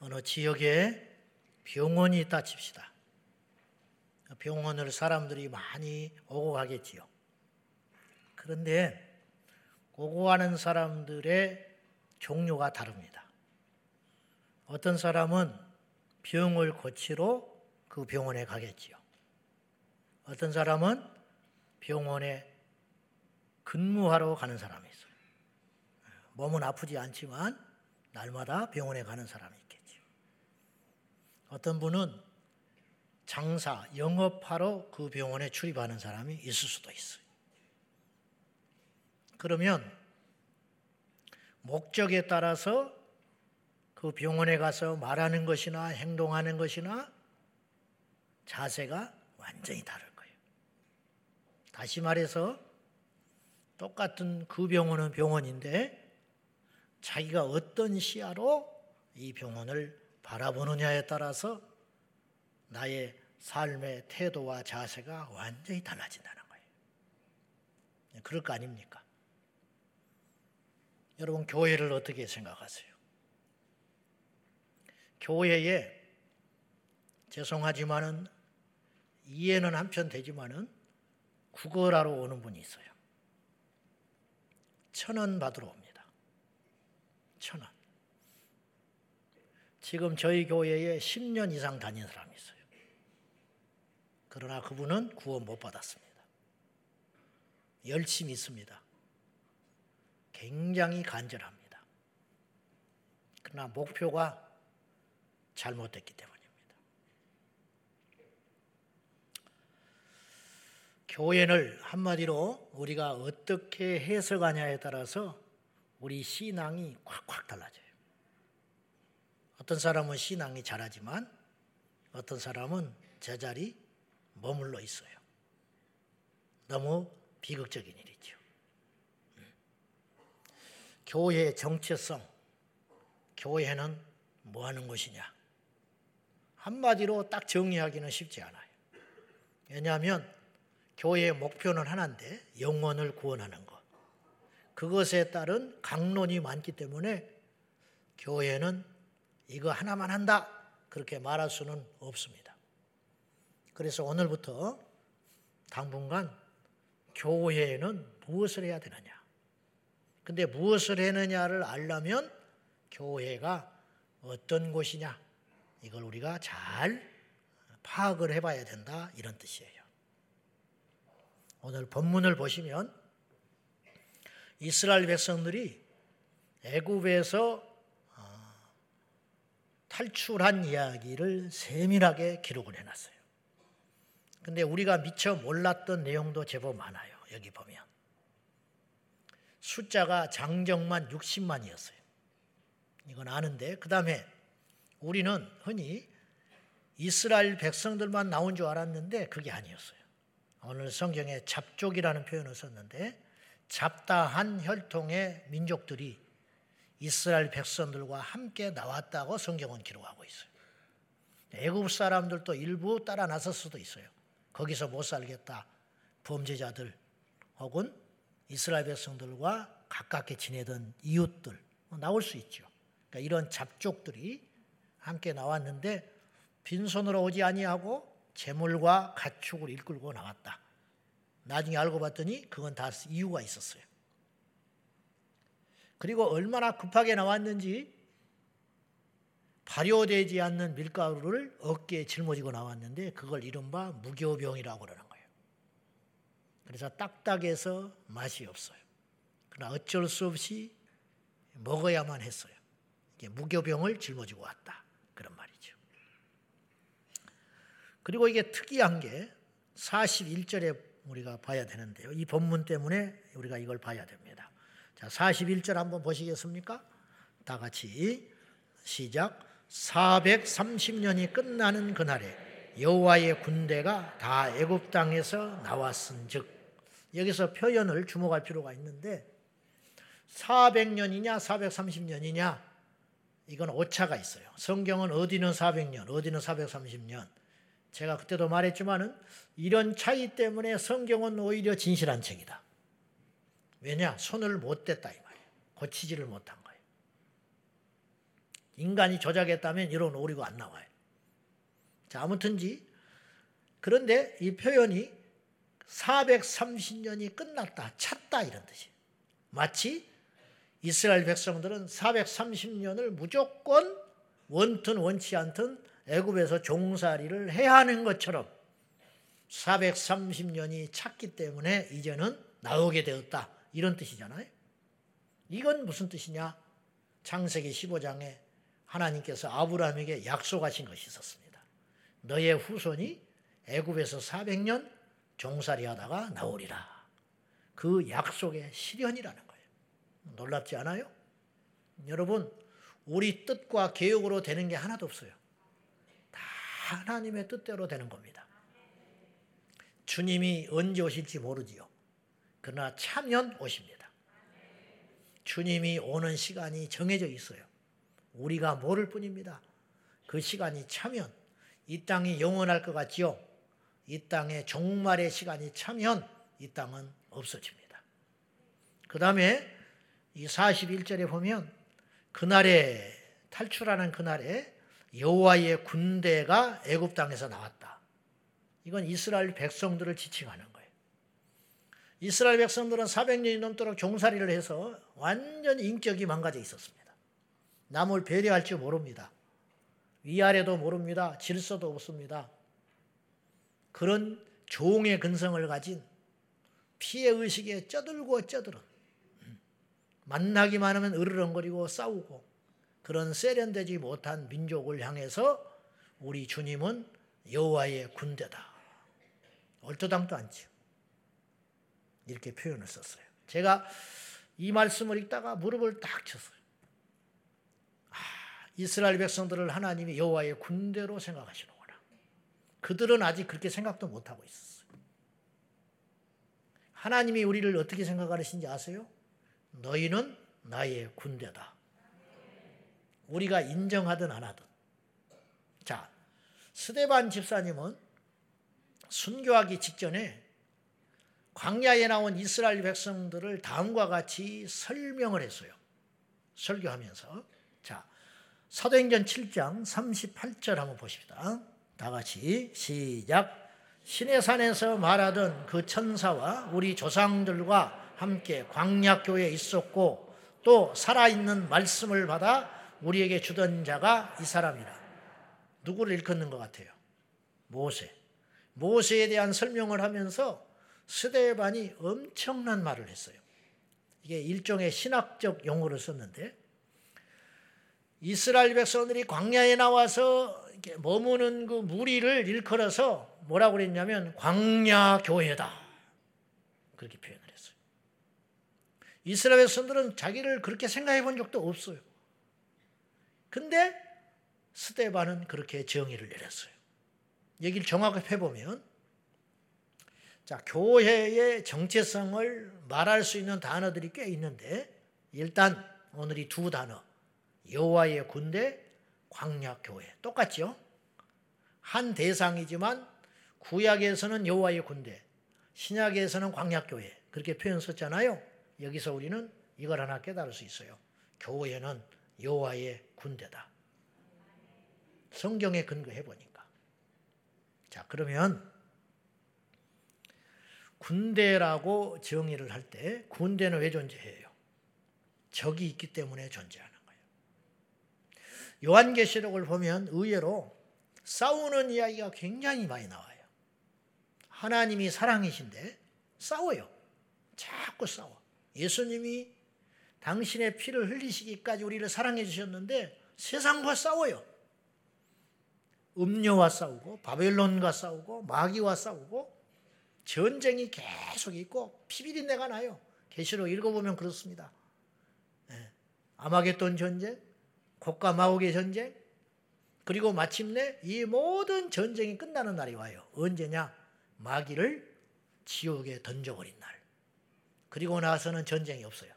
어느 지역에 병원이 있다 칩시다. 병원을 사람들이 많이 오고 가겠지요. 그런데 오고 가는 사람들의 종류가 다릅니다. 어떤 사람은 병을 고치러 그 병원에 가겠지요. 어떤 사람은 병원에 근무하러 가는 사람이 있어요. 몸은 아프지 않지만 날마다 병원에 가는 사람이 있겠죠. 어떤 분은 장사, 영업하러 그 병원에 출입하는 사람이 있을 수도 있어요. 그러면 목적에 따라서 그 병원에 가서 말하는 것이나 행동하는 것이나 자세가 완전히 다를 거예요. 다시 말해서 똑같은 그 병원은 병원인데 자기가 어떤 시야로 이 병원을 바라보느냐에 따라서 나의 삶의 태도와 자세가 완전히 달라진다는 거예요. 그럴 거 아닙니까? 여러분, 교회를 어떻게 생각하세요? 교회에 죄송하지만은 이해는 한편 되지만은 구걸하러 오는 분이 있어요. 천 원 받으러 옵니다. 천 원. 지금 저희 교회에 10년 이상 다닌 사람이 있어요. 그러나 그분은 구원 못 받았습니다. 열심히 있습니다. 굉장히 간절합니다. 그러나 목표가 잘못됐기 때문입니다. 교회를 한마디로 우리가 어떻게 해석하냐에 따라서 우리 신앙이 콱콱 달라져요. 어떤 사람은 신앙이 잘하지만 어떤 사람은 제자리 머물러 있어요. 너무 비극적인 일이죠. 교회의 정체성, 교회는 뭐 하는 것이냐? 한마디로 딱 정리하기는 쉽지 않아요. 왜냐하면 교회의 목표는 하나인데 영혼을 구원하는 것. 그것에 따른 강론이 많기 때문에 교회는 이거 하나만 한다. 그렇게 말할 수는 없습니다. 그래서 오늘부터 당분간 교회에는 무엇을 해야 되느냐. 근데 무엇을 해느냐를 알려면 교회가 어떤 곳이냐. 이걸 우리가 잘 파악을 해봐야 된다. 이런 뜻이에요. 오늘 본문을 보시면 이스라엘 백성들이 애굽에서 어, 탈출한 이야기를 세밀하게 기록을 해놨어요. 근데 우리가 미처 몰랐던 내용도 제법 많아요. 여기 보면. 숫자가 장정만 60만이었어요. 이건 아는데, 그 다음에 우리는 흔히 이스라엘 백성들만 나온 줄 알았는데 그게 아니었어요. 오늘 성경에 잡족이라는 표현을 썼는데 잡다한 혈통의 민족들이 이스라엘 백성들과 함께 나왔다고 성경은 기록하고 있어요. 애굽 사람들도 일부 따라 나설 수도 있어요. 거기서 못 살겠다. 범죄자들 혹은 이스라엘 백성들과 가깝게 지내던 이웃들 뭐 나올 수 있죠. 그러니까 이런 잡족들이 함께 나왔는데 빈손으로 오지 아니하고 재물과 가축을 이끌고 나왔다. 나중에 알고 봤더니 그건 다 이유가 있었어요. 그리고 얼마나 급하게 나왔는지 발효되지 않는 밀가루를 어깨에 짊어지고 나왔는데 그걸 이른바 무교병이라고 그러는 거예요. 그래서 딱딱해서 맛이 없어요. 그러나 어쩔 수 없이 먹어야만 했어요. 무교병을 짊어지고 왔다. 그런 말이죠. 그리고 이게 특이한 게 41절에 우리가 봐야 되는데요. 이 본문 때문에 우리가 이걸 봐야 됩니다. 자, 41절 한번 보시겠습니까? 다 같이 시작. 430년이 끝나는 그날에 여호와의 군대가 다 애굽 땅에서 나왔은즉 여기서 표현을 주목할 필요가 있는데 400년이냐 430년이냐 이건 오차가 있어요. 성경은 어디는 400년, 어디는 430년. 제가 그때도 말했지만은 이런 차이 때문에 성경은 오히려 진실한 책이다. 왜냐? 손을 못 댔다 이 말이에요. 고치지를 못한 거예요. 인간이 조작했다면 이런 오류가 안 나와요. 자, 아무튼지 그런데 이 표현이 430년이 끝났다, 찼다 이런 뜻이에요. 마치 이스라엘 백성들은 430년을 무조건 원튼 원치 않든 애굽에서 종살이를 해야 하는 것처럼 430년이 찼기 때문에 이제는 나오게 되었다. 이런 뜻이잖아요. 이건 무슨 뜻이냐? 창세기 15장에 하나님께서 아브라함에게 약속하신 것이 있었습니다. 너의 후손이 애굽에서 400년 종살이 하다가 나오리라. 그 약속의 실현이라는 거예요. 놀랍지 않아요? 여러분, 우리 뜻과 계획으로 되는 게 하나도 없어요. 다 하나님의 뜻대로 되는 겁니다. 주님이 언제 오실지 모르지요. 그러나 차면 오십니다. 주님이 오는 시간이 정해져 있어요. 우리가 모를 뿐입니다. 그 시간이 차면 이 땅이 영원할 것 같지요. 이 땅의 종말의 시간이 차면 이 땅은 없어집니다. 그 다음에 이 41절에 보면 그날에 탈출하는 그날에 여호와의 군대가 애굽 땅에서 나왔다. 이건 이스라엘 백성들을 지칭하는. 이스라엘 백성들은 400년이 넘도록 종살이를 해서 완전 인격이 망가져 있었습니다. 남을 배려할 줄 모릅니다. 위아래도 모릅니다. 질서도 없습니다. 그런 종의 근성을 가진 피해 의식에 쩌들고 쩌들은 만나기만 하면 으르렁거리고 싸우고 그런 세련되지 못한 민족을 향해서 우리 주님은 여호와의 군대다. 얼토당도 않죠. 이렇게 표현을 썼어요. 제가 이 말씀을 읽다가 무릎을 딱 쳤어요. 아, 이스라엘 백성들을 하나님이 여호와의 군대로 생각하시는구나. 그들은 아직 그렇게 생각도 못 하고 있었어요. 하나님이 우리를 어떻게 생각하시는지 아세요? 너희는 나의 군대다. 우리가 인정하든 안 하든. 자, 스데반 집사님은 순교하기 직전에 광야에 나온 이스라엘 백성들을 다음과 같이 설명을 했어요. 설교하면서. 자, 사도행전 7장 38절 한번 보십시다. 다 같이 시작. 신의 산에서 말하던 그 천사와 우리 조상들과 함께 광야교에 있었고 또 살아있는 말씀을 받아 우리에게 주던 자가 이 사람이라. 누구를 일컫는 것 같아요? 모세. 모세에 대한 설명을 하면서 스데반이 엄청난 말을 했어요. 이게 일종의 신학적 용어를 썼는데 이스라엘 백성들이 광야에 나와서 머무는 그 무리를 일컬어서 뭐라고 그랬냐면 광야 교회다. 그렇게 표현을 했어요. 이스라엘 백성들은 자기를 그렇게 생각해 본 적도 없어요. 근데 스데반은 그렇게 정의를 내렸어요. 얘기를 정확하게 해보면 자, 교회의 정체성을 말할 수 있는 단어들이 꽤 있는데 일단 오늘 이 두 단어 여호와의 군대 광야 교회 똑같죠? 한 대상이지만 구약에서는 여호와의 군대 신약에서는 광야 교회 그렇게 표현 썼잖아요. 여기서 우리는 이걸 하나 깨달을 수 있어요. 교회는 여호와의 군대다. 성경에 근거해 보니까. 자, 그러면 군대라고 정의를 할 때 군대는 왜 존재해요? 적이 있기 때문에 존재하는 거예요. 요한계시록을 보면 의외로 싸우는 이야기가 굉장히 많이 나와요. 하나님이 사랑이신데 싸워요. 자꾸 싸워. 예수님이 당신의 피를 흘리시기까지 우리를 사랑해 주셨는데 세상과 싸워요. 음료와 싸우고 바벨론과 싸우고 마귀와 싸우고 전쟁이 계속 있고 피비린내가 나요. 계시록 읽어보면 그렇습니다. 네. 아마겟돈 전쟁, 곡과 마옥의 전쟁, 그리고 마침내 이 모든 전쟁이 끝나는 날이 와요. 언제냐? 마귀를 지옥에 던져버린 날. 그리고 나서는 전쟁이 없어요.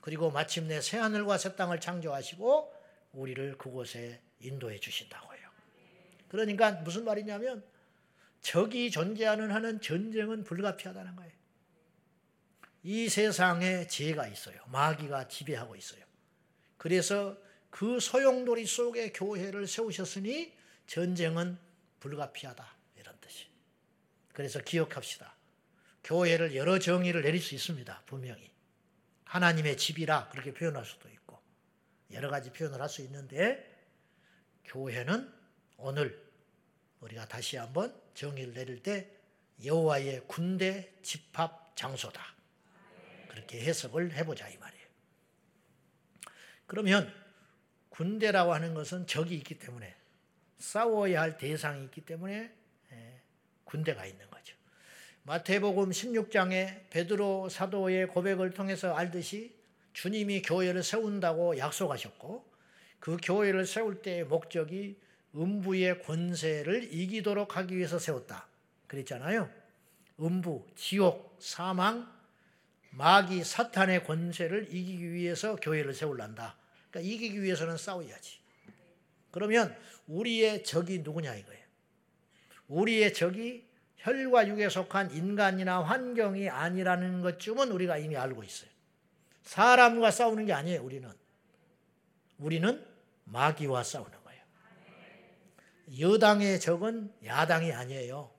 그리고 마침내 새하늘과 새 땅을 창조하시고 우리를 그곳에 인도해 주신다고요. 그러니까 무슨 말이냐면 적이 존재하는 한은 전쟁은 불가피하다는 거예요. 이 세상에 죄가 있어요. 마귀가 지배하고 있어요. 그래서 그 소용돌이 속에 교회를 세우셨으니 전쟁은 불가피하다. 이런 뜻이. 그래서 기억합시다. 교회를 여러 정의를 내릴 수 있습니다. 분명히. 하나님의 집이라 그렇게 표현할 수도 있고 여러 가지 표현을 할 수 있는데 교회는 오늘 우리가 다시 한번 정의를 내릴 때 여호와의 군대 집합 장소다. 그렇게 해석을 해보자 이 말이에요. 그러면 군대라고 하는 것은 적이 있기 때문에 싸워야 할 대상이 있기 때문에 예, 군대가 있는 거죠. 마태복음 16장에 베드로 사도의 고백을 통해서 알듯이 주님이 교회를 세운다고 약속하셨고 그 교회를 세울 때의 목적이 음부의 권세를 이기도록 하기 위해서 세웠다. 그랬잖아요. 음부, 지옥, 사망, 마귀, 사탄의 권세를 이기기 위해서 교회를 세울란다. 그러니까 이기기 위해서는 싸워야지. 그러면 우리의 적이 누구냐 이거예요. 우리의 적이 혈과 육에 속한 인간이나 환경이 아니라는 것쯤은 우리가 이미 알고 있어요. 사람과 싸우는 게 아니에요, 우리는. 우리는 마귀와 싸우는 거예요. 여당의 적은 야당이 아니에요.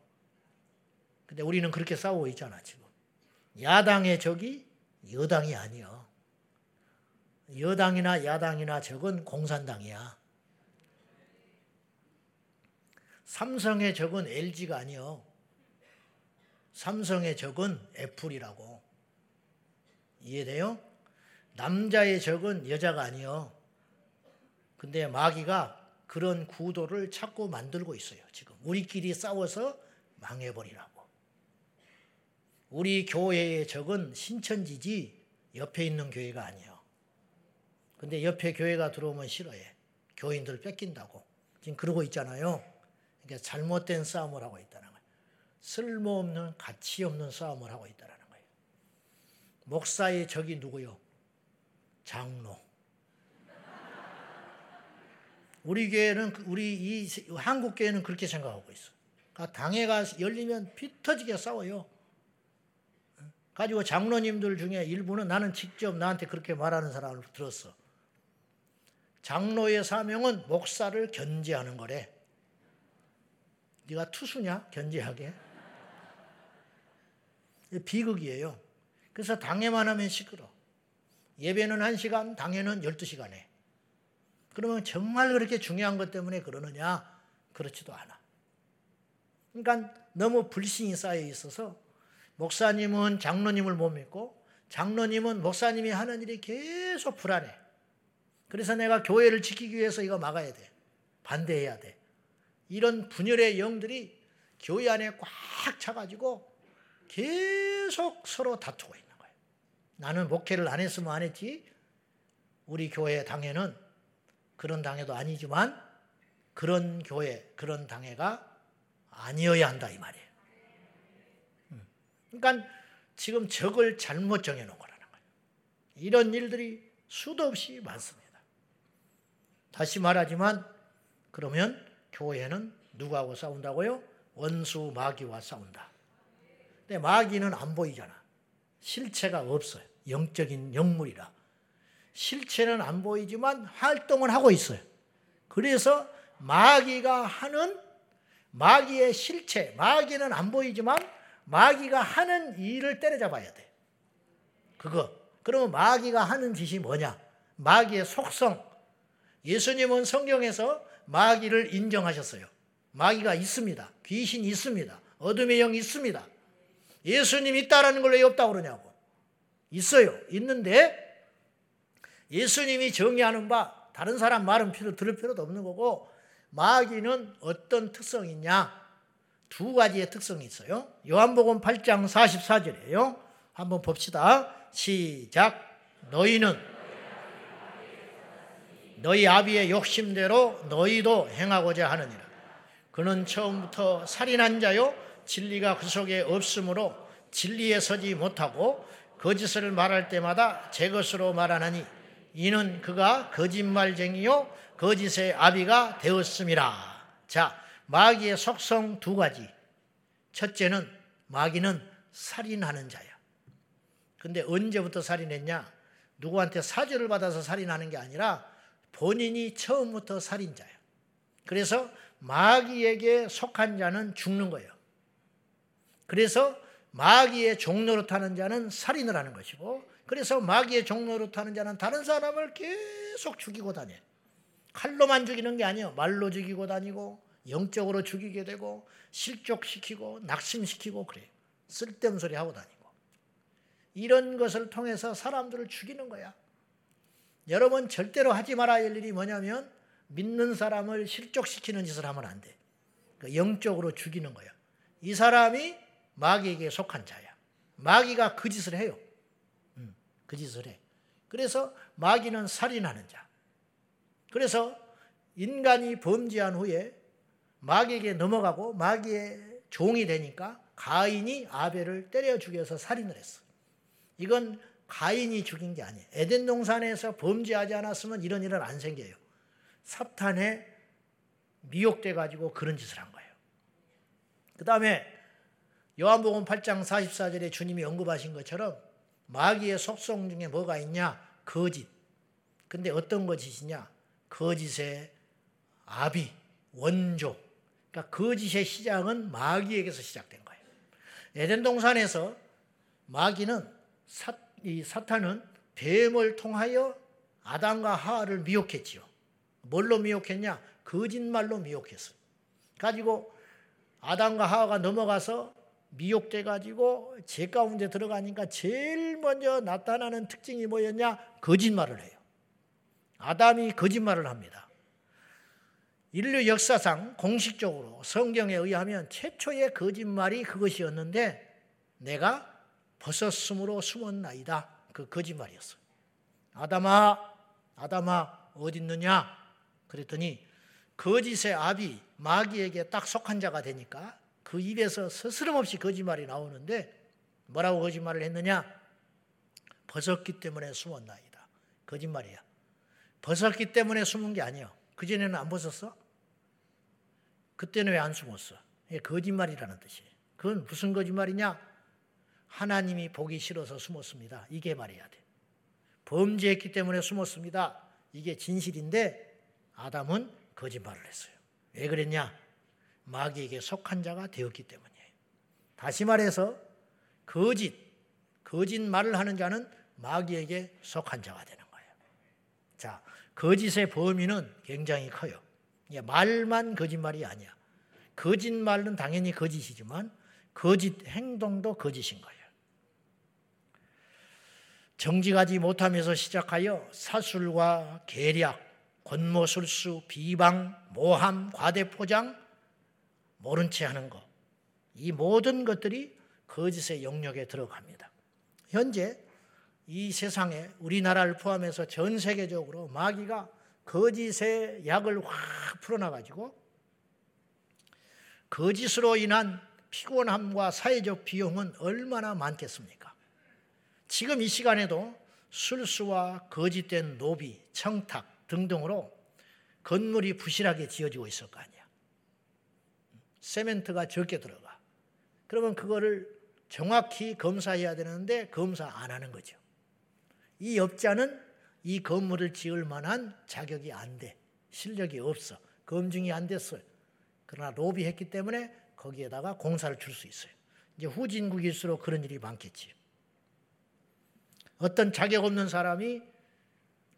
근데 우리는 그렇게 싸우고 있잖아, 지금. 야당의 적이 여당이 아니요. 여당이나 야당이나 적은 공산당이야. 삼성의 적은 LG가 아니요. 삼성의 적은 애플이라고. 이해돼요? 남자의 적은 여자가 아니요. 근데 마귀가 그런 구도를 자꾸 만들고 있어요. 지금 우리끼리 싸워서 망해버리라고. 우리 교회의 적은 신천지지 옆에 있는 교회가 아니요. 근데 옆에 교회가 들어오면 싫어해. 교인들 뺏긴다고. 지금 그러고 있잖아요. 그러니까 잘못된 싸움을 하고 있다는 쓸모없는 가치 없는 싸움을 하고 있다는 거예요. 목사의 적이 누구요? 장로. 우리 교회는 우리 이 한국 교회는 그렇게 생각하고 있어. 그러니까 당회가 열리면 피 터지게 싸워요. 가지고 장로님들 중에 일부는 나는 직접 나한테 그렇게 말하는 사람을 들었어. 장로의 사명은 목사를 견제하는 거래. 네가 투수냐? 견제하게. 비극이에요. 그래서 당회만 하면 시끄러. 예배는 1시간, 당회는 12시간에. 그러면 정말 그렇게 중요한 것 때문에 그러느냐? 그렇지도 않아. 그러니까 너무 불신이 쌓여 있어서 목사님은 장로님을 못 믿고 장로님은 목사님이 하는 일이 계속 불안해. 그래서 내가 교회를 지키기 위해서 이거 막아야 돼. 반대해야 돼. 이런 분열의 영들이 교회 안에 꽉 차가지고 계속 서로 다투고 있는 거예요. 나는 목회를 안 했으면 안 했지. 우리 교회 당회는 그런 당회도 아니지만 그런 교회, 그런 당회가 아니어야 한다 이 말이에요. 음. 그러니까 지금 적을 잘못 정해놓은 거라는 거예요. 이런 일들이 수도 없이 많습니다. 다시 말하지만 그러면 교회는 누구하고 싸운다고요? 원수 마귀와 싸운다. 근데 마귀는 안 보이잖아. 실체가 없어요. 영적인 영물이라. 실체는 안 보이지만 활동을 하고 있어요. 그래서 마귀가 하는 마귀의 실체, 마귀는 안 보이지만 마귀가 하는 일을 때려잡아야 돼. 그거. 그러면 마귀가 하는 짓이 뭐냐? 마귀의 속성. 예수님은 성경에서 마귀를 인정하셨어요. 마귀가 있습니다. 귀신이 있습니다. 어둠의 영이 있습니다. 예수님 있다라는 걸 왜 없다고 그러냐고. 있어요. 있는데 예수님이 정의하는 바 다른 사람 말은 필요 들을 필요도 없는 거고 마귀는 어떤 특성이 있냐? 두 가지의 특성이 있어요. 요한복음 8장 44절이에요. 한번 봅시다. 시작. 너희는 너희 아비의 욕심대로 너희도 행하고자 하느니라. 그는 처음부터 살인한 자요 진리가 그 속에 없으므로 진리에 서지 못하고 거짓을 말할 때마다 제 것으로 말하나니 이는 그가 거짓말쟁이요 거짓의 아비가 되었음이라. 자, 마귀의 속성 두 가지. 첫째는 마귀는 살인하는 자야. 근데 언제부터 살인했냐? 누구한테 사주를 받아서 살인하는 게 아니라 본인이 처음부터 살인자예요. 그래서 마귀에게 속한 자는 죽는 거예요. 그래서 마귀의 종로로 타는 자는 살인을 하는 것이고 그래서 마귀의 종로로 타는 자는 다른 사람을 계속 죽이고 다녀. 칼로만 죽이는 게 아니에요. 말로 죽이고 다니고 영적으로 죽이게 되고 실족시키고 낙심시키고 그래요. 쓸데없는 소리 하고 다니고. 이런 것을 통해서 사람들을 죽이는 거야. 여러분 절대로 하지 말아야 할 일이 뭐냐면 믿는 사람을 실족시키는 짓을 하면 안 돼. 그러니까 영적으로 죽이는 거야. 이 사람이 마귀에게 속한 자야. 마귀가 그 짓을 해요. 음, 그 짓을 해. 그래서 마귀는 살인하는 자. 그래서 인간이 범죄한 후에 마귀에게 넘어가고 마귀의 종이 되니까 가인이 아벨을 때려 죽여서 살인을 했어. 이건 가인이 죽인 게 아니에요. 에덴 동산에서 범죄하지 않았으면 이런 일은 안 생겨요. 사탄에 미혹돼 가지고 그런 짓을 한 거예요. 그다음에 요한복음 8장 44절에 주님이 언급하신 것처럼 마귀의 속성 중에 뭐가 있냐? 거짓. 근데 어떤 거짓이냐? 거짓의 아비, 원조. 그러니까 거짓의 시작은 마귀에게서 시작된 거예요. 에덴 동산에서 마귀는 사, 이 사탄은 뱀을 통하여 아담과 하와를 미혹했지요. 뭘로 미혹했냐? 거짓말로 미혹했어. 가지고 아담과 하와가 넘어가서 미혹돼 가지고 제 가운데 들어가니까 제일 먼저 나타나는 특징이 뭐였냐? 거짓말을 해요. 아담이 거짓말을 합니다. 인류 역사상 공식적으로 성경에 의하면 최초의 거짓말이 그것이었는데 내가 벗었으므로 숨었나이다. 그 거짓말이었어. 아담아, 아담아, 어디 있느냐? 그랬더니 거짓의 압이 마귀에게 딱 속한 자가 되니까 그 입에서 스스럼없이 거짓말이 나오는데 뭐라고 거짓말을 했느냐? 벗었기 때문에 숨었나이다. 거짓말이야. 벗었기 때문에 숨은 게 아니에요. 그전에는 안 벗었어? 그때는 왜 안 숨었어? 거짓말이라는 뜻이에요. 그건 무슨 거짓말이냐? 하나님이 보기 싫어서 숨었습니다. 이게 말해야 돼. 범죄했기 때문에 숨었습니다. 이게 진실인데 아담은 거짓말을 했어요. 왜 그랬냐? 마귀에게 속한 자가 되었기 때문이에요. 다시 말해서 거짓, 거짓말을 하는 자는 마귀에게 속한 자가 되는 거예요. 자, 거짓의 범위는 굉장히 커요. 말만 거짓말이 아니야. 거짓말은 당연히 거짓이지만 거짓 행동도 거짓인 거예요. 정직하지 못하면서 시작하여 사술과 계략, 권모술수, 비방, 모함, 과대포장, 모른 채 하는 것. 이 모든 것들이 거짓의 영역에 들어갑니다. 현재 이 세상에 우리나라를 포함해서 전 세계적으로 마귀가 거짓의 약을 확 풀어놔가지고 거짓으로 인한 피곤함과 사회적 비용은 얼마나 많겠습니까? 지금 이 시간에도 술수와 거짓된 노비, 청탁 등등으로 건물이 부실하게 지어지고 있을 거 아니야. 세멘트가 적게 들어가. 그러면 그거를 정확히 검사해야 되는데 검사 안 하는 거죠. 이 업자는 이 건물을 지을 만한 자격이 안 돼. 실력이 없어. 검증이 안 됐어요. 그러나 로비했기 때문에 거기에다가 공사를 줄 수 있어요. 이제 후진국일수록 그런 일이 많겠지. 어떤 자격 없는 사람이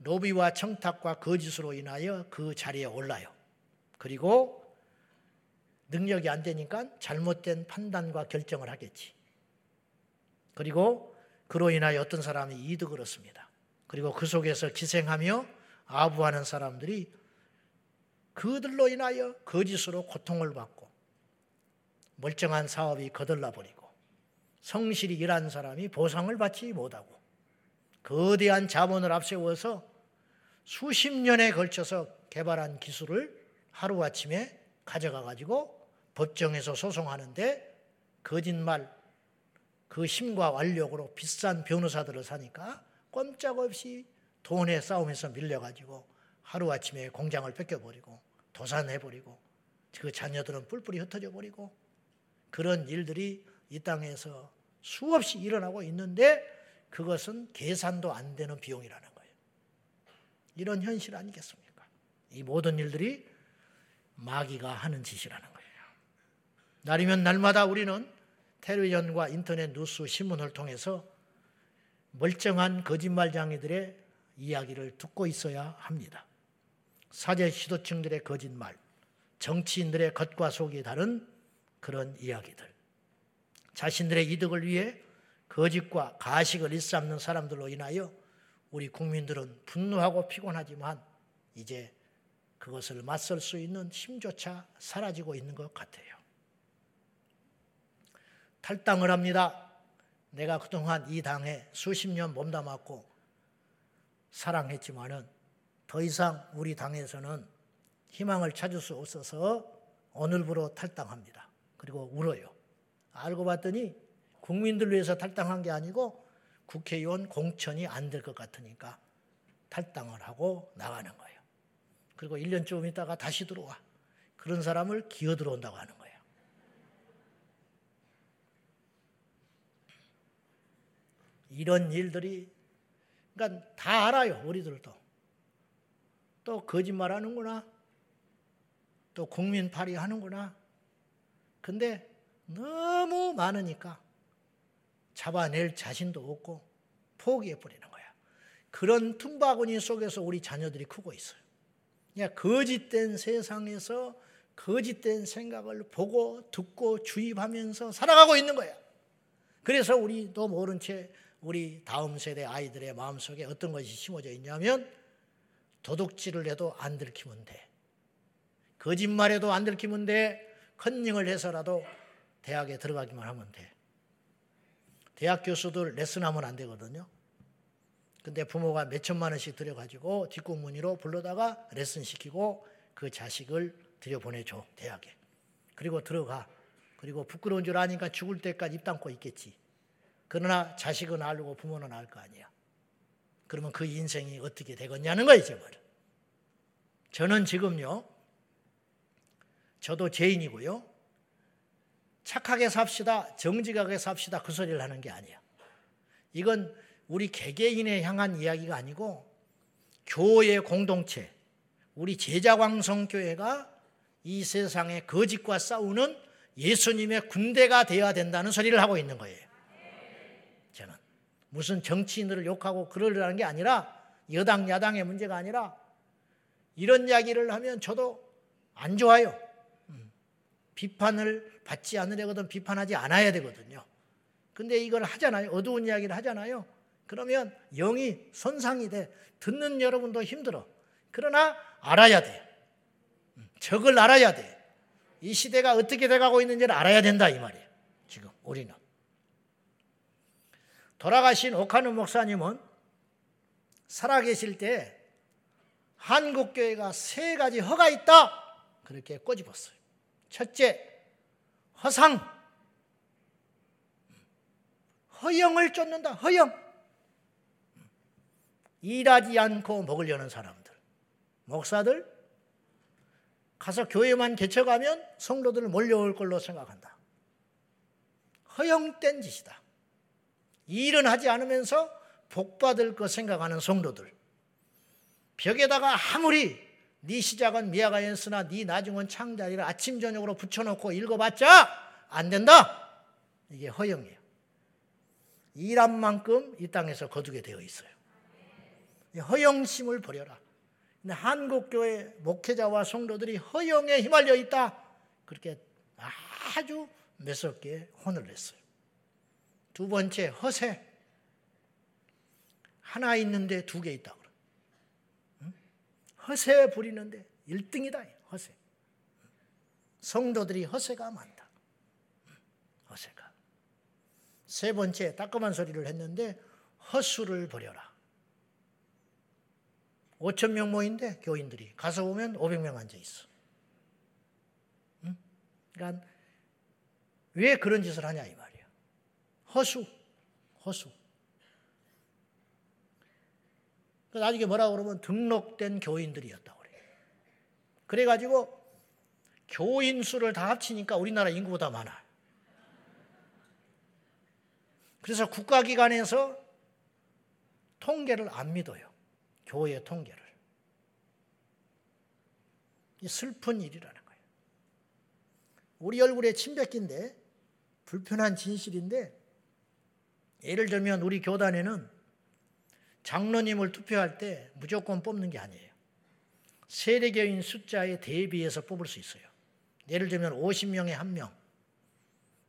로비와 청탁과 거짓으로 인하여 그 자리에 올라요. 그리고 능력이 안 되니까 잘못된 판단과 결정을 하겠지. 그리고 그로 인하여 어떤 사람이 이득을 얻습니다. 그리고 그 속에서 기생하며 아부하는 사람들이 그들로 인하여 거짓으로 고통을 받고 멀쩡한 사업이 거들나 버리고 성실히 일한 사람이 보상을 받지 못하고 거대한 자본을 앞세워서 수십 년에 걸쳐서 개발한 기술을 하루아침에 가져가 가지고 법정에서 소송하는데 거짓말 그 힘과 완력으로 비싼 변호사들을 사니까 꼼짝없이 돈의 싸움에서 밀려가지고 하루아침에 공장을 뺏겨버리고 도산해버리고 그 자녀들은 뿔뿔이 흩어져 버리고 그런 일들이 이 땅에서 수없이 일어나고 있는데 그것은 계산도 안 되는 비용이라는 거예요. 이런 현실 아니겠습니까? 이 모든 일들이 마귀가 하는 짓이라는 거예요. 날이면 날마다 우리는 텔레비전과 인터넷 뉴스 신문을 통해서 멀쩡한 거짓말장이들의 이야기를 듣고 있어야 합니다. 사제 시도층들의 거짓말, 정치인들의 겉과 속이 다른 그런 이야기들. 자신들의 이득을 위해 거짓과 가식을 일삼는 사람들로 인하여 우리 국민들은 분노하고 피곤하지만 이제 그것을 맞설 수 있는 힘조차 사라지고 있는 것 같아요. 탈당을 합니다. 내가 그동안 이 당에 수십 년 몸담았고 사랑했지만은 더 이상 우리 당에서는 희망을 찾을 수 없어서 오늘부로 탈당합니다. 그리고 울어요. 알고 봤더니 국민들 위해서 탈당한 게 아니고 국회의원 공천이 안 될 것 같으니까 탈당을 하고 나가는 거예요. 그리고 1년쯤 있다가 다시 들어와. 그런 사람을 기어 들어온다고 하는 거예요. 이런 일들이 그러니까 다 알아요. 우리들도. 또 거짓말 하는구나. 또 국민팔이 하는구나. 근데 너무 많으니까 잡아낼 자신도 없고 포기해 버리는 거야. 그런 tum바구니 속에서 우리 자녀들이 크고 있어요. 그냥 거짓된 세상에서 거짓된 생각을 보고 듣고 주입하면서 살아가고 있는 거야. 그래서 우리도 모른 채 우리 다음 세대 아이들의 마음속에 어떤 것이 심어져 있냐면 도둑질을 해도 안 들키면 돼. 거짓말해도 안 들키면 돼. 컨닝을 해서라도 대학에 들어가기만 하면 돼. 대학 교수들 레슨하면 안 되거든요. 근데 부모가 몇 천만 원씩 들여가지고 뒷공문의로 불러다가 레슨 시키고 그 자식을 들여보내줘, 대학에. 그리고 들어가. 그리고 부끄러운 줄 아니까 죽을 때까지 입 담고 있겠지. 그러나 자식은 알고 부모는 알 거 아니야. 그러면 그 인생이 어떻게 되겠냐는 거예요, 제 말은. 저는 지금요, 저도 죄인이고요. 착하게 삽시다, 정직하게 삽시다 그 소리를 하는 게 아니야. 이건 우리 개개인에 향한 이야기가 아니고 교회 공동체, 우리 제자광성교회가 이 세상의 거짓과 싸우는 예수님의 군대가 되어야 된다는 소리를 하고 있는 거예요. 무슨 정치인들을 욕하고 그러려는 게 아니라 여당 야당의 문제가 아니라 이런 이야기를 하면 저도 안 좋아요. 음. 비판을 받지 않으려거든 비판하지 않아야 되거든요. 근데 이걸 하잖아요. 어두운 이야기를 하잖아요. 그러면 영이 손상이 돼. 듣는 여러분도 힘들어. 그러나 알아야 돼. 음. 적을 알아야 돼. 이 시대가 어떻게 돼가고 있는지를 알아야 된다 이 말이에요. 지금 우리는. 돌아가신 오카누 목사님은 살아계실 때 한국교회가 세 가지 허가 있다. 그렇게 꼬집었어요. 첫째, 허상. 허영을 쫓는다. 허영. 일하지 않고 먹으려는 사람들. 목사들 가서 교회만 개척하면 성도들 몰려올 걸로 생각한다. 허영된 짓이다. 일은 하지 않으면서 복받을 거 생각하는 성도들. 벽에다가 아무리 네 시작은 미아가연스나 네 나중은 창자리를 아침 저녁으로 붙여놓고 읽어봤자 안 된다. 이게 허영이에요. 일한 만큼 이 땅에서 거두게 되어 있어요. 허영심을 버려라. 근데 한국 교회 목회자와 성도들이 허영에 휘말려 있다. 그렇게 아주 매섭게 혼을 냈어요. 두 번째 허세. 하나 있는데 두 개 있다. 허세 부리는데 1등이다. 허세. 성도들이 허세가 많다. 허세가. 세 번째 따끔한 소리를 했는데 허수를 버려라. 5천 명 모인데 교인들이 가서 보면 500명 앉아 있어. 응? 그러니까 왜 그런 짓을 하냐 이. 허수, 허수. 나중에 뭐라 그러면 등록된 교인들이었다고 그래요. 그래가지고 교인 수를 다 합치니까 우리나라 인구보다 많아. 그래서 국가기관에서 통계를 안 믿어요. 교회 통계를. 이 슬픈 일이라는 거예요. 우리 얼굴에 침 뱉긴데 불편한 진실인데 예를 들면 우리 교단에는 장로님을 투표할 때 무조건 뽑는 게 아니에요. 세례교인 숫자에 대비해서 뽑을 수 있어요. 예를 들면 50명에 1명,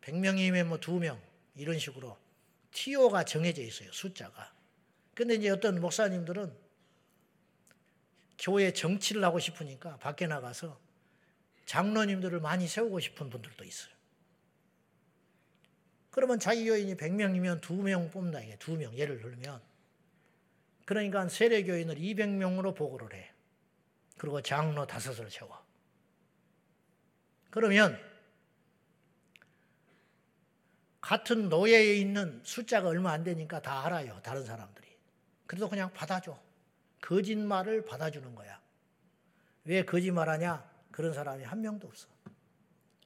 100명이면 뭐 2명 이런 식으로 TO가 정해져 있어요. 숫자가. 근데 이제 어떤 목사님들은 교회 정치를 하고 싶으니까 밖에 나가서 장로님들을 많이 세우고 싶은 분들도 있어요. 그러면 자기 교인이 100명이면 2명 뽑는다 이게 2명 예를 들면 그러니까 세례 교인을 200명으로 보고를 해. 그리고 장로 다섯을 세워. 그러면 같은 노예에 있는 숫자가 얼마 안 되니까 다 알아요. 다른 사람들이. 그래도 그냥 받아줘. 거짓말을 받아주는 거야. 왜 거짓말하냐? 그런 사람이 한 명도 없어.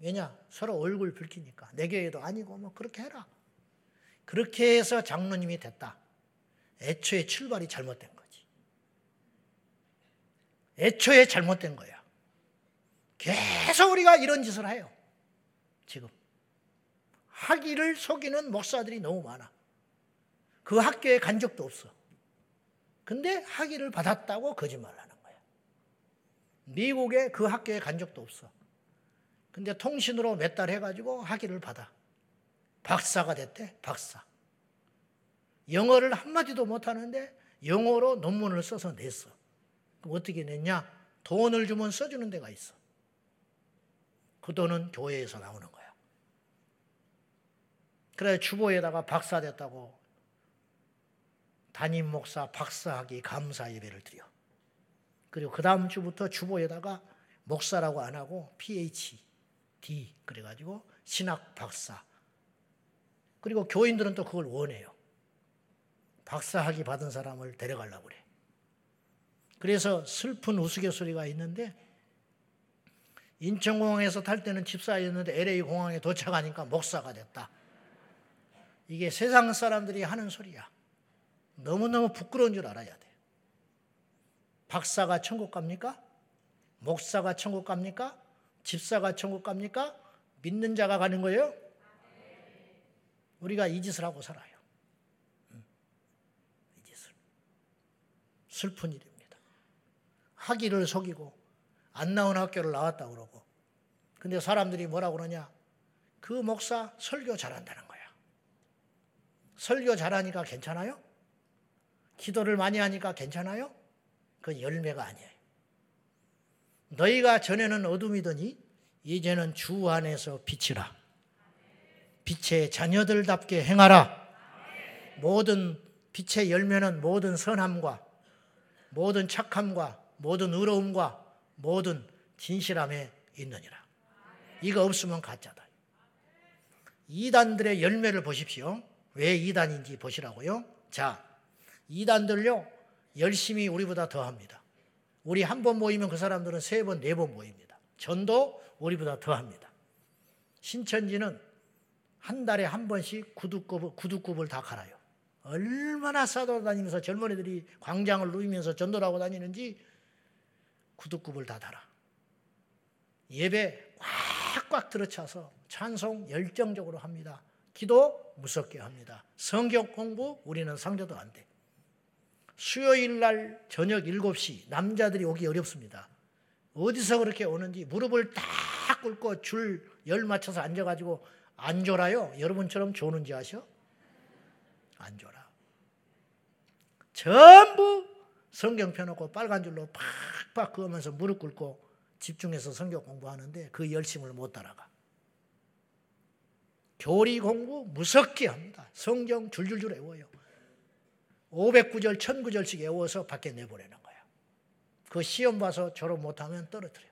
왜냐? 서로 얼굴 붉히니까. 내 교회도 아니고 뭐 그렇게 해라. 그렇게 해서 장로님이 됐다. 애초에 출발이 잘못된 거지. 애초에 잘못된 거야. 계속 우리가 이런 짓을 해요. 지금. 학위를 속이는 목사들이 너무 많아. 그 학교에 간 적도 없어. 근데 학위를 받았다고 거짓말 하는 거야. 미국에 그 학교에 간 적도 없어. 근데 통신으로 몇 달 해가지고 학위를 받아. 박사가 됐대, 박사. 영어를 한마디도 못하는데 영어로 논문을 써서 냈어. 그럼 어떻게 냈냐? 돈을 주면 써주는 데가 있어. 그 돈은 교회에서 나오는 거야. 그래 주보에다가 박사 됐다고 담임 목사 박사학위 감사 예배를 드려. 그리고 그 다음 주부터 주보에다가 목사라고 안 하고 PhD 그래가지고 신학 박사. 그리고 교인들은 또 그걸 원해요. 박사학위 받은 사람을 데려가려고 그래. 그래서 슬픈 우스갯소리가 있는데 인천공항에서 탈 때는 집사였는데 LA 공항에 도착하니까 목사가 됐다. 이게 세상 사람들이 하는 소리야. 너무너무 부끄러운 줄 알아야 돼. 박사가 천국 갑니까? 목사가 천국 갑니까? 집사가 천국 갑니까? 믿는 자가 가는 거예요? 우리가 이 짓을 하고 살아요. 이 짓을. 슬픈 일입니다. 학위를 속이고 안 나온 학교를 나왔다 그러고 근데 사람들이 뭐라고 그러냐? 그 목사 설교 잘한다는 거야. 설교 잘하니까 괜찮아요? 기도를 많이 하니까 괜찮아요? 그건 열매가 아니에요. 너희가 전에는 어둠이더니 이제는 주 안에서 빛이라. 빛의 자녀들답게 행하라. 모든 빛의 열매는 모든 선함과 모든 착함과 모든 의로움과 모든 진실함에 있느니라. 이거 없으면 가짜다. 이단들의 열매를 보십시오. 왜 이단인지 보시라고요. 자, 이단들요, 열심히 우리보다 더 합니다. 우리 한 번 모이면 그 사람들은 세 번, 네 번 모입니다. 전도 우리보다 더 합니다. 신천지는 한 달에 한 번씩 구두굽을, 구두굽을 다 갈아요. 얼마나 싸돌아다니면서 젊은이들이 광장을 누이면서 전도를 하고 다니는지 구두굽을 다 달아. 예배 꽉꽉 들어차서 찬송 열정적으로 합니다. 기도 무섭게 합니다. 성경 공부 우리는 상대도 안 돼. 수요일 날 저녁 7시 남자들이 오기 어렵습니다. 어디서 그렇게 오는지 무릎을 딱 꿇고 줄 열 맞춰서 앉아가지고 안 졸아요. 여러분처럼 조는지 아셔? 안 졸아. 전부 성경 펴놓고 빨간 줄로 팍팍 그으면서 무릎 꿇고 집중해서 성경 공부하는데 그 열심을 못 따라가. 교리 공부 무섭게 합니다. 성경 줄줄줄 외워요. 509절, 1009절씩 외워서 밖에 내보내는 거야. 그 시험 봐서 졸업 못하면 떨어뜨려.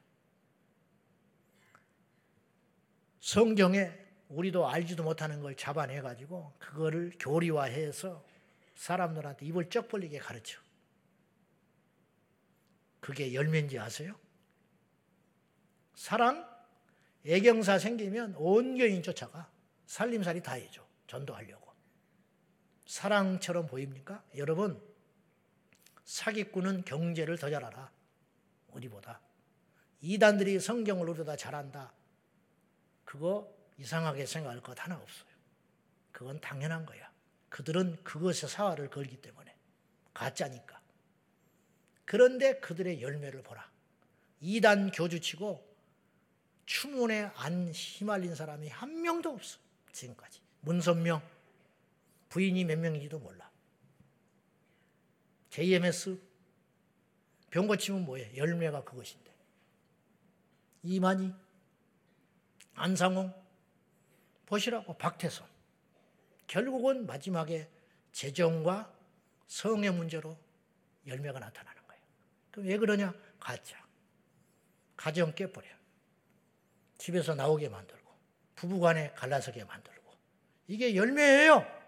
성경에 우리도 알지도 못하는 걸 잡아내가지고 그거를 교리화해서 사람들한테 입을 쩍 벌리게 가르쳐. 그게 열매인지 아세요? 사랑, 애경사 생기면 온 교인 쫓아가. 살림살이 다 해줘. 전도하려고. 사랑처럼 보입니까? 여러분, 사기꾼은 경제를 더 잘 알아. 우리보다. 이단들이 성경을 우리보다 잘한다. 그거 이상하게 생각할 것 하나 없어요. 그건 당연한 거야. 그들은 그것에 사활을 걸기 때문에. 가짜니까. 그런데 그들의 열매를 보라. 이단 교주치고 추문에 안 휘말린 사람이 한 명도 없어. 지금까지. 문선명. 부인이 몇 명인지도 몰라. JMS. 병 고치면 뭐예요? 열매가 그것인데. 이만희. 안상홍. 보시라고. 박태선. 결국은 마지막에 재정과 성의 문제로 열매가 나타나는 거예요. 그럼 왜 그러냐? 가짜. 가정 깨버려. 집에서 나오게 만들고, 부부간에 갈라서게 만들고. 이게 열매예요.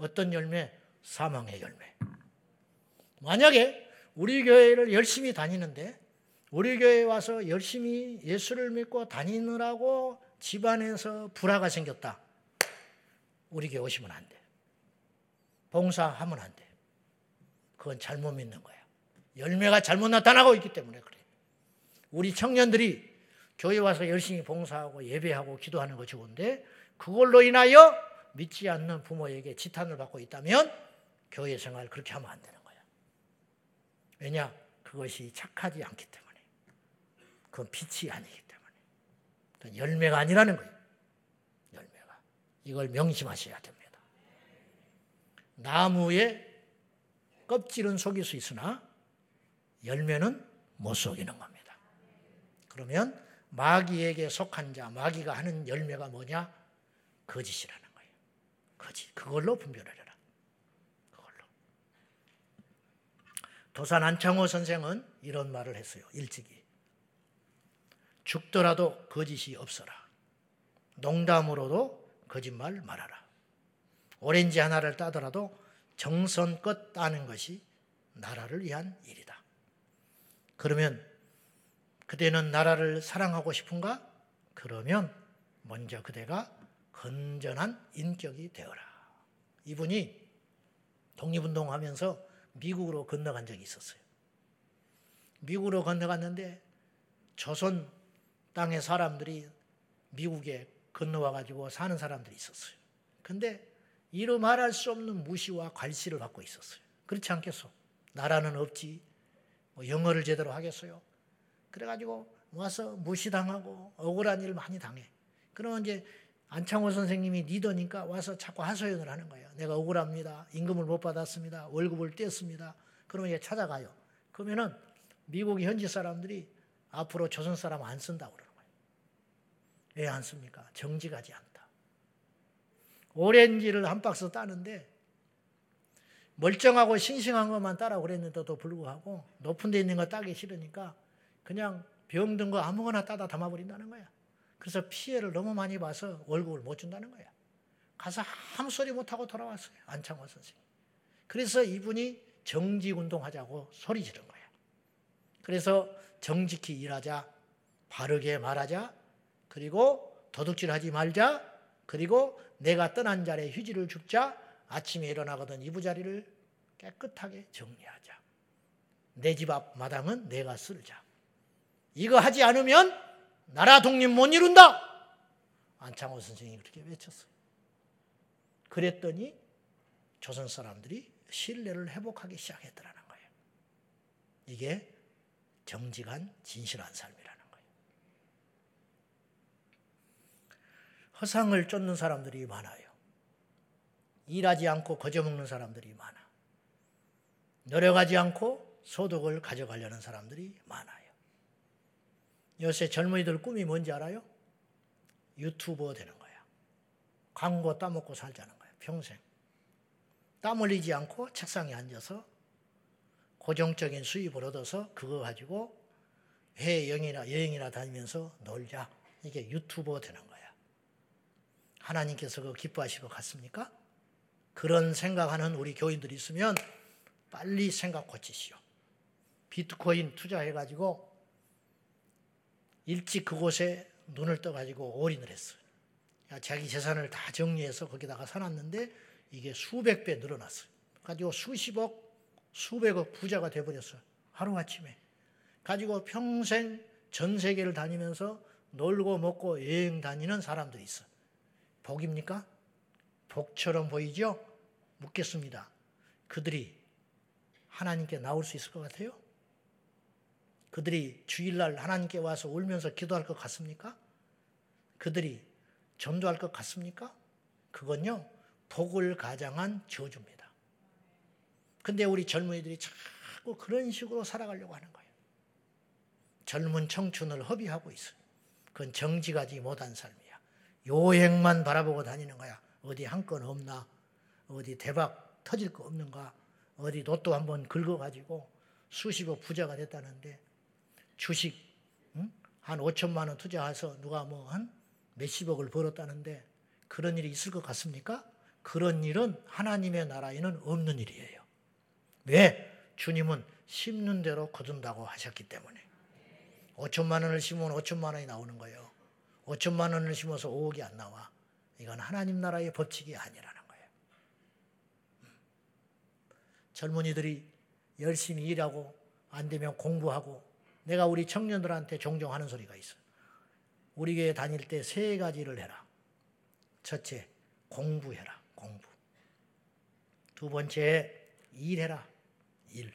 어떤 열매? 사망의 열매. 만약에 우리 교회를 열심히 다니는데, 우리 교회에 와서 열심히 예수를 믿고 다니느라고 집안에서 불화가 생겼다. 우리 교회 오시면 안 돼. 봉사하면 안 돼. 그건 잘못 믿는 거야. 열매가 잘못 나타나고 있기 때문에 그래. 우리 청년들이 교회 와서 열심히 봉사하고 예배하고 기도하는 거 좋은데 그걸로 인하여 믿지 않는 부모에게 지탄을 받고 있다면 교회 생활 그렇게 하면 안 되는 거야. 왜냐? 그것이 착하지 않기 때문에. 그건 빛이 아니기 때문에. 열매가 아니라는 거예요. 이걸 명심하셔야 됩니다. 나무의 껍질은 속일 수 있으나 열매는 못 속이는 겁니다. 그러면 마귀에게 속한 자, 마귀가 하는 열매가 뭐냐? 거짓이라는 거짓. 그걸로 분별을 해라. 그걸로. 도산 안창호 선생은 이런 말을 했어요. 일찍이. 죽더라도 거짓이 없어라. 농담으로도 거짓말 말하라. 오렌지 하나를 따더라도 정성껏 따는 것이 나라를 위한 일이다. 그러면 그대는 나라를 사랑하고 싶은가? 그러면 먼저 그대가 건전한 인격이 되어라. 이분이 독립운동하면서 미국으로 건너간 적이 있었어요. 미국으로 건너갔는데 조선 땅의 사람들이 미국에 건너와 가지고 사는 사람들이 있었어요. 근데 이루 말할 수 없는 무시와 괄시를 받고 있었어요. 그렇지 않겠어? 나라는 없지. 뭐 영어를 제대로 하겠어요? 그래 가지고 와서 무시당하고 억울한 일 많이 당해. 그러면 이제 안창호 선생님이 리더니까 와서 자꾸 하소연을 하는 거예요. 내가 억울합니다. 임금을 못 받았습니다. 월급을 뗐습니다. 그러면 이제 찾아가요. 그러면은 미국 현지 사람들이 앞으로 조선 사람 안 쓴다고 그러는 왜안 씁니까? 정직하지 않다. 오렌지를 한 박스 따는데 멀쩡하고 싱싱한 것만 따라 그랬는데도 불구하고 높은 데 있는 거 따기 싫으니까 그냥 병든 거 아무거나 따다 담아버린다는 거야. 그래서 피해를 너무 많이 봐서 월급을 못 준다는 거야. 가서 아무 소리 못하고 돌아왔어요. 안창호 선생님. 그래서 이분이 정직운동 하자고 소리 지른 거야. 그래서 정직히 일하자, 바르게 말하자, 그리고 도둑질 하지 말자. 그리고 내가 떠난 자리에 휴지를 줍자. 아침에 일어나거든 이부 자리를 깨끗하게 정리하자. 내 집 앞 마당은 내가 쓸자. 이거 하지 않으면 나라 독립 못 이룬다. 안창호 선생이 그렇게 외쳤어요. 그랬더니 조선 사람들이 신뢰를 회복하기 시작했더라는 거예요. 이게 정직한 진실한 삶이라. 허상을 쫓는 사람들이 많아요. 일하지 않고 거저먹는 사람들이 많아. 노력하지 않고 소득을 가져가려는 사람들이 많아요. 요새 젊은이들 꿈이 뭔지 알아요? 유튜버 되는 거야. 광고 따먹고 살자는 거야. 평생. 땀 흘리지 않고 책상에 앉아서 고정적인 수입을 얻어서 그거 가지고 해외여행이나 여행이나 다니면서 놀자. 이게 유튜버 되는 거야. 하나님께서 그 기뻐하실 것 같습니까? 그런 생각하는 우리 교인들이 있으면 빨리 생각 고치시오. 비트코인 투자해가지고 일찍 그곳에 눈을 떠가지고 올인을 했어요. 자기 재산을 다 정리해서 거기다가 사놨는데 이게 수백 배 늘어났어요. 가지고 수십억, 수백억 부자가 돼버렸어요. 하루아침에. 가지고 평생 전 세계를 다니면서 놀고 먹고 여행 다니는 사람들이 있어. 복입니까? 복처럼 보이죠? 묻겠습니다. 그들이 하나님께 나올 수 있을 것 같아요? 그들이 주일날 하나님께 와서 울면서 기도할 것 같습니까? 그들이 전도할 것 같습니까? 그건요, 복을 가장한 저주입니다. 근데 우리 젊은이들이 자꾸 그런 식으로 살아가려고 하는 거예요. 젊은 청춘을 허비하고 있어요. 그건 정직하지 못한 삶이야. 요행만 바라보고 다니는 거야. 어디 한 건 없나? 어디 대박 터질 거 없는가? 어디 로또 한번 긁어가지고 수십억 부자가 됐다는데 주식 응? 한 5천만 원 투자해서 누가 뭐 한 몇십억을 벌었다는데 그런 일이 있을 것 같습니까? 그런 일은 하나님의 나라에는 없는 일이에요. 왜? 주님은 심는 대로 거둔다고 하셨기 때문에. 5천만 원을 심으면 5천만 원이 나오는 거예요. 5천만 원을 심어서 5억이 안 나와. 이건 하나님 나라의 법칙이 아니라는 거예요. 음. 젊은이들이 열심히 일하고 안 되면 공부하고 내가 우리 청년들한테 종종 하는 소리가 있어. 우리 교회 다닐 때 세 가지를 해라. 첫째, 공부해라. 공부. 두 번째, 일해라. 일.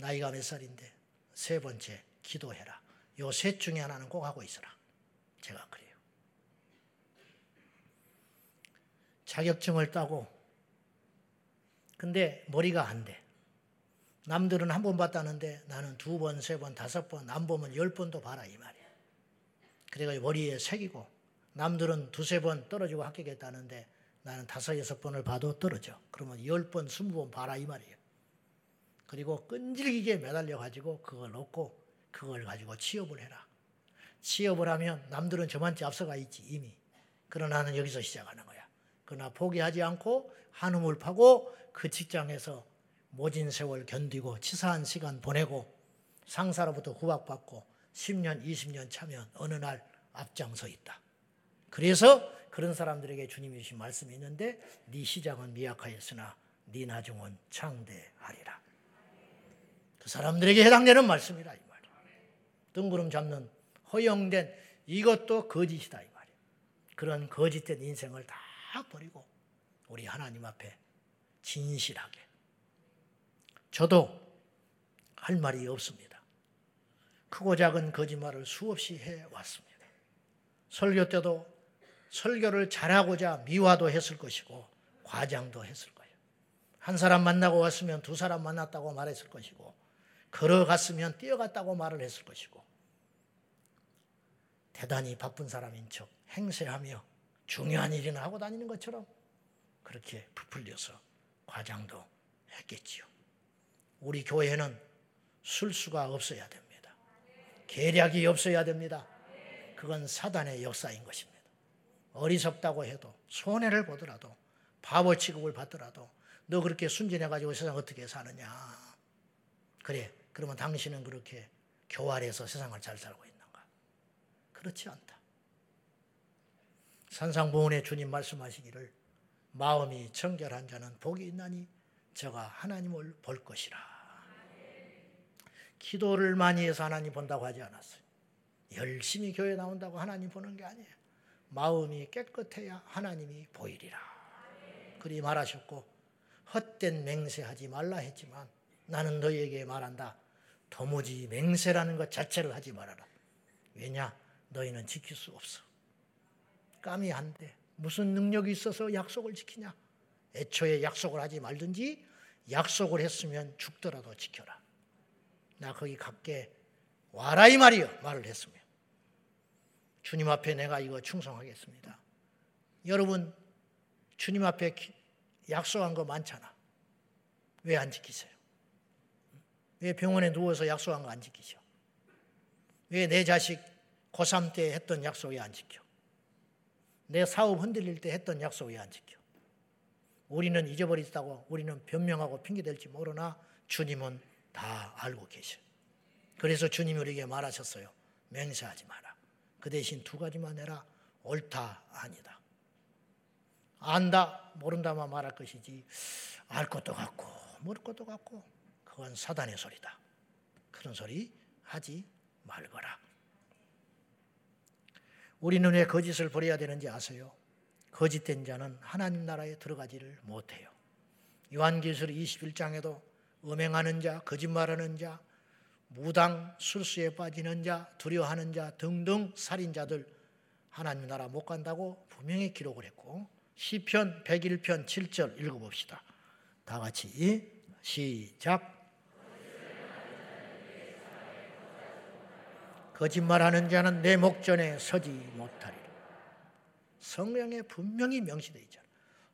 나이가 몇 살인데. 세 번째, 기도해라. 요 셋 중에 하나는 꼭 하고 있어라. 제가 그래요. 자격증을 따고 근데 머리가 안 돼. 남들은 한 번 봤다는데 나는 두 번, 세 번, 다섯 번, 안 보면 열 번도 봐라 이 말이야. 그래가 머리에 새기고 남들은 두세 번 떨어지고 합격했다는데 나는 다섯, 여섯 번을 봐도 떨어져. 그러면 열 번, 스무 번 봐라 이 말이에요. 그리고 끈질기게 매달려 가지고 그걸 놓고 그걸 가지고 취업을 해라. 취업을 하면 남들은 저만치 앞서가 있지 이미. 그러나 나는 여기서 시작하는 거야. 그러나 포기하지 않고 한움을 파고 그 직장에서 모진 세월 견디고 치사한 시간 보내고 상사로부터 구박받고 10년, 20년 차면 어느 날 앞장서 있다. 그래서 그런 사람들에게 주님이 주신 말씀이 있는데 네 시작은 미약하였으나 네 나중은 창대하리라. 그 사람들에게 해당되는 말씀이라 이 말이야. 뜬구름 잡는 허용된 이것도 거짓이다 이 말이야. 그런 거짓된 인생을 다 버리고 우리 하나님 앞에 진실하게 저도 할 말이 없습니다. 크고 작은 거짓말을 수없이 해 왔습니다. 설교 때도 설교를 잘하고자 미화도 했을 것이고 과장도 했을 거예요. 한 사람 만나고 왔으면 두 사람 만났다고 말했을 것이고 걸어갔으면 뛰어갔다고 말을 했을 것이고 대단히 바쁜 사람인 척 행세하며 중요한 일이나 하고 다니는 것처럼 그렇게 부풀려서 과장도 했겠지요. 우리 교회는 술수가 없어야 됩니다. 계략이 없어야 됩니다. 그건 사단의 역사인 것입니다. 어리석다고 해도 손해를 보더라도 바보 취급을 받더라도 너 그렇게 순진해가지고 세상 어떻게 사느냐. 그래. 그러면 당신은 그렇게 교활해서 세상을 잘 살고 있는가? 그렇지 않다. 산상보훈의 주님 말씀하시기를 마음이 청결한 자는 복이 있나니 저가 하나님을 볼 것이라. 기도를 많이 해서 하나님 본다고 하지 않았어요. 열심히 교회 나온다고 하나님 보는 게 아니에요. 마음이 깨끗해야 하나님이 보이리라. 그리 말하셨고 헛된 맹세하지 말라 했지만 나는 너희에게 말한다. 도무지 맹세라는 것 자체를 하지 말아라. 왜냐? 너희는 지킬 수 없어. 감이 안 돼. 무슨 능력이 있어서 약속을 지키냐? 애초에 약속을 하지 말든지 약속을 했으면 죽더라도 지켜라. 나 거기 갈게 와라 이 말이요. 말을 했으면. 주님 앞에 내가 이거 충성하겠습니다. 여러분 주님 앞에 약속한 거 많잖아. 왜 안 지키세요? 왜 병원에 누워서 약속한 거 안 지키죠? 왜 내 자식 고3 때 했던 약속 왜안 지켜? 내 사업 흔들릴 때 했던 약속 왜안 지켜? 우리는 잊어버렸다고 우리는 변명하고 핑계댈지 모르나 주님은 다 알고 계셔. 그래서 주님이 우리에게 말하셨어요. 맹세하지 마라. 그 대신 두 가지만 해라. 옳다, 아니다. 안다, 모른다만 말할 것이지. 알 것도 같고, 모를 것도 같고, 그건 사단의 소리다. 그런 소리 하지 말거라. 우리는 왜 거짓을 버려야 되는지 아세요? 거짓된 자는 하나님 나라에 들어가지를 못해요. 요한계시록 21장에도 음행하는 자, 거짓말하는 자, 무당, 술수에 빠지는 자, 두려워하는 자 등등 살인자들 하나님 나라 못 간다고 분명히 기록을 했고 시편 101편 7절 읽어봅시다. 다 같이 시작. 거짓말하는 자는 내 목전에 서지 못하리라. 성령에 분명히 명시되어 있잖아.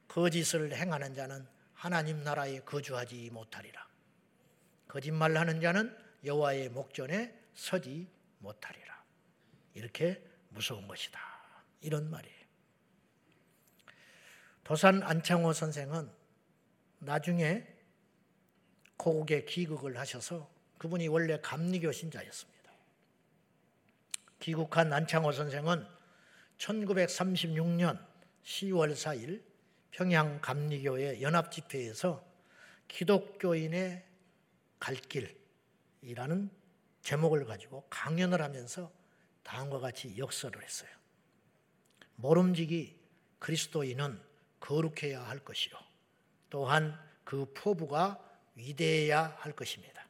거짓을 행하는 자는 하나님 나라에 거주하지 못하리라. 거짓말하는 자는 여호와의 목전에 서지 못하리라. 이렇게 무서운 것이다. 이런 말이에요. 도산 안창호 선생은 나중에 고국에 귀국을 하셔서 그분이 원래 감리교 신자였습니다. 귀국한 안창호 선생은 1936년 10월 4일 평양 감리교의 연합 집회에서 기독교인의 갈 길이라는 제목을 가지고 강연을 하면서 다음과 같이 역설을 했어요. 모름지기 그리스도인은 거룩해야 할 것이요. 또한 그 포부가 위대해야 할 것입니다.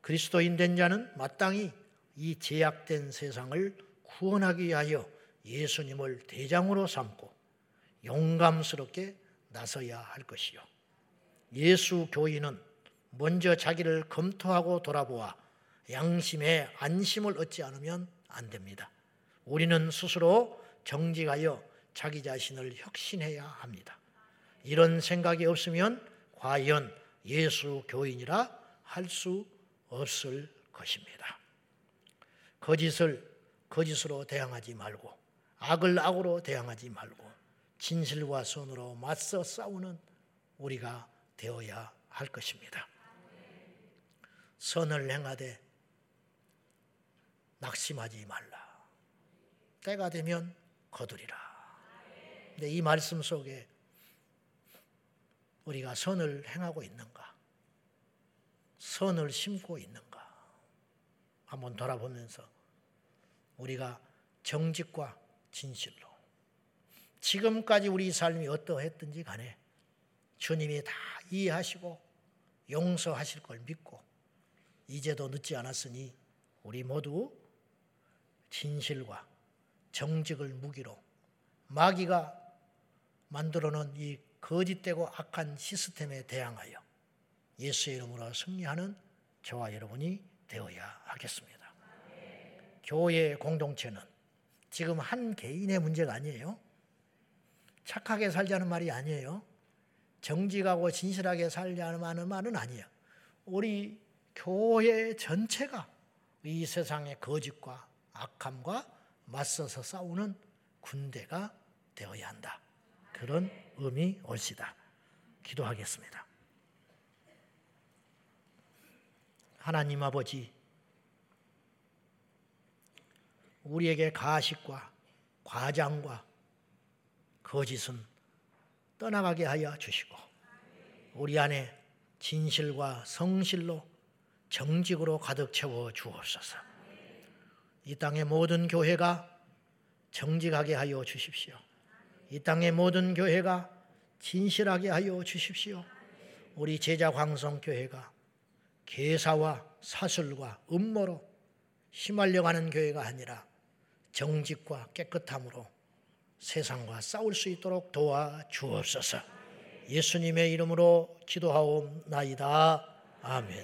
그리스도인 된 자는 마땅히 이 제약된 세상을 구원하기 위하여 예수님을 대장으로 삼고 용감스럽게 나서야 할 것이요. 예수 교인은 먼저 자기를 검토하고 돌아보아 양심에 안심을 얻지 않으면 안 됩니다. 우리는 스스로 정직하여 자기 자신을 혁신해야 합니다. 이런 생각이 없으면 과연 예수 교인이라 할 수 없을 것입니다. 거짓을 거짓으로 대항하지 말고 악을 악으로 대항하지 말고 진실과 선으로 맞서 싸우는 우리가 되어야 할 것입니다. 선을 행하되 낙심하지 말라. 때가 되면 거두리라. 근데 이 말씀 속에 우리가 선을 행하고 있는가? 선을 심고 있는가? 한번 돌아보면서 우리가 정직과 진실로 지금까지 우리 삶이 어떠했든지 간에 주님이 다 이해하시고 용서하실 걸 믿고 이제도 늦지 않았으니 우리 모두 진실과 정직을 무기로 마귀가 만들어 놓은 이 거짓되고 악한 시스템에 대항하여 예수의 이름으로 승리하는 저와 여러분이 되어야 하겠습니다. 교회 공동체는 지금 한 개인의 문제가 아니에요. 착하게 살자는 말이 아니에요. 정직하고 진실하게 살자는 말은 아니에요. 우리 교회 전체가 이 세상의 거짓과 악함과 맞서서 싸우는 군대가 되어야 한다. 그런 의미 올시다. 기도하겠습니다. 하나님 아버지, 우리에게 가식과 과장과 거짓은 떠나가게 하여 주시고, 우리 안에 진실과 성실로 정직으로 가득 채워 주옵소서. 이 땅의 모든 교회가 정직하게 하여 주십시오. 이 땅의 모든 교회가 진실하게 하여 주십시오. 우리 제자 광성 교회가 계사와 사술과 음모로 휘말려가는 교회가 아니라 정직과 깨끗함으로 세상과 싸울 수 있도록 도와 주옵소서. 예수님의 이름으로 기도하옵나이다. 아멘.